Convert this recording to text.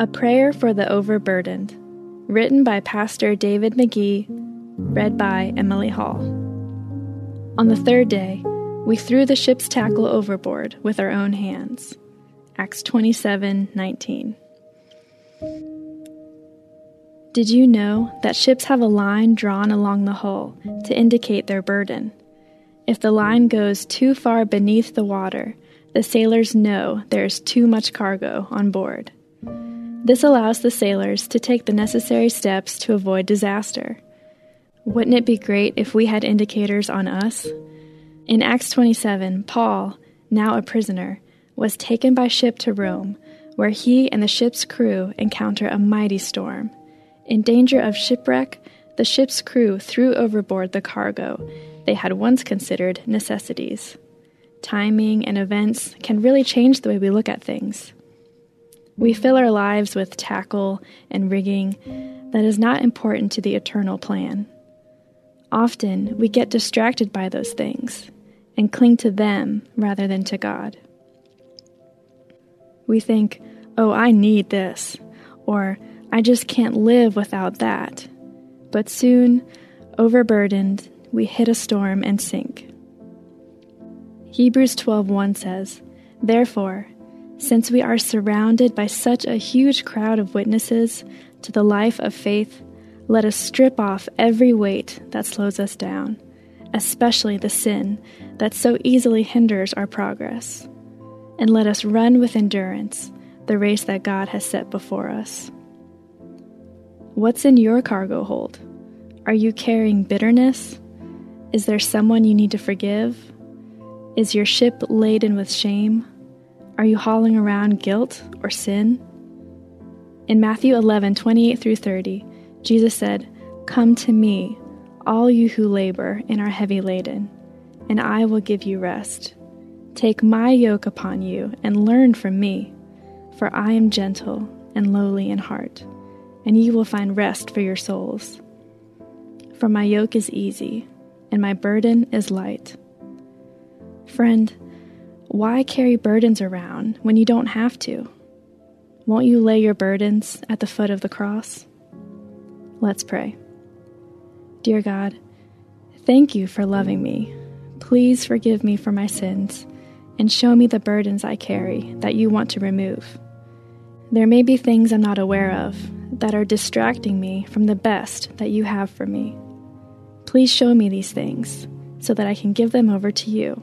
A Prayer for the Overburdened, written by Pastor David McGee, read by Emily Hall. On the third day, we threw the ship's tackle overboard with our own hands. Acts 27:19. Did you know that ships have a line drawn along the hull to indicate their burden? If the line goes too far beneath the water, the sailors know there is too much cargo on board. This allows the sailors to take the necessary steps to avoid disaster. Wouldn't it be great if we had indicators on us? In Acts 27, Paul, now a prisoner, was taken by ship to Rome, where he and the ship's crew encounter a mighty storm. In danger of shipwreck, the ship's crew threw overboard the cargo they had once considered necessities. Timing and events can really change the way we look at things. We fill our lives with tackle and rigging that is not important to the eternal plan. Often, we get distracted by those things and cling to them rather than to God. We think, oh, I need this, or I just can't live without that. But soon, overburdened, we hit a storm and sink. Hebrews 12:1 says, "Therefore, since we are surrounded by such a huge crowd of witnesses to the life of faith, let us strip off every weight that slows us down, especially the sin that so easily hinders our progress, and let us run with endurance the race that God has set before us." What's in your cargo hold? Are you carrying bitterness? Is there someone you need to forgive? Is your ship laden with shame? Are you hauling around guilt or sin? In Matthew 11, 28 through 30, Jesus said, Come to me, all you who labor and are heavy laden, and I will give you rest. Take my yoke upon you and learn from me, for I am gentle and lowly in heart and you will find rest for your souls. For my yoke is easy, and my burden is light. Friend, why carry burdens around when you don't have to? Won't you lay your burdens at the foot of the cross? Let's pray. Dear God, thank you for loving me. Please forgive me for my sins and show me the burdens I carry that you want to remove. There may be things I'm not aware of that are distracting me from the best that you have for me. Please show me these things so that I can give them over to you.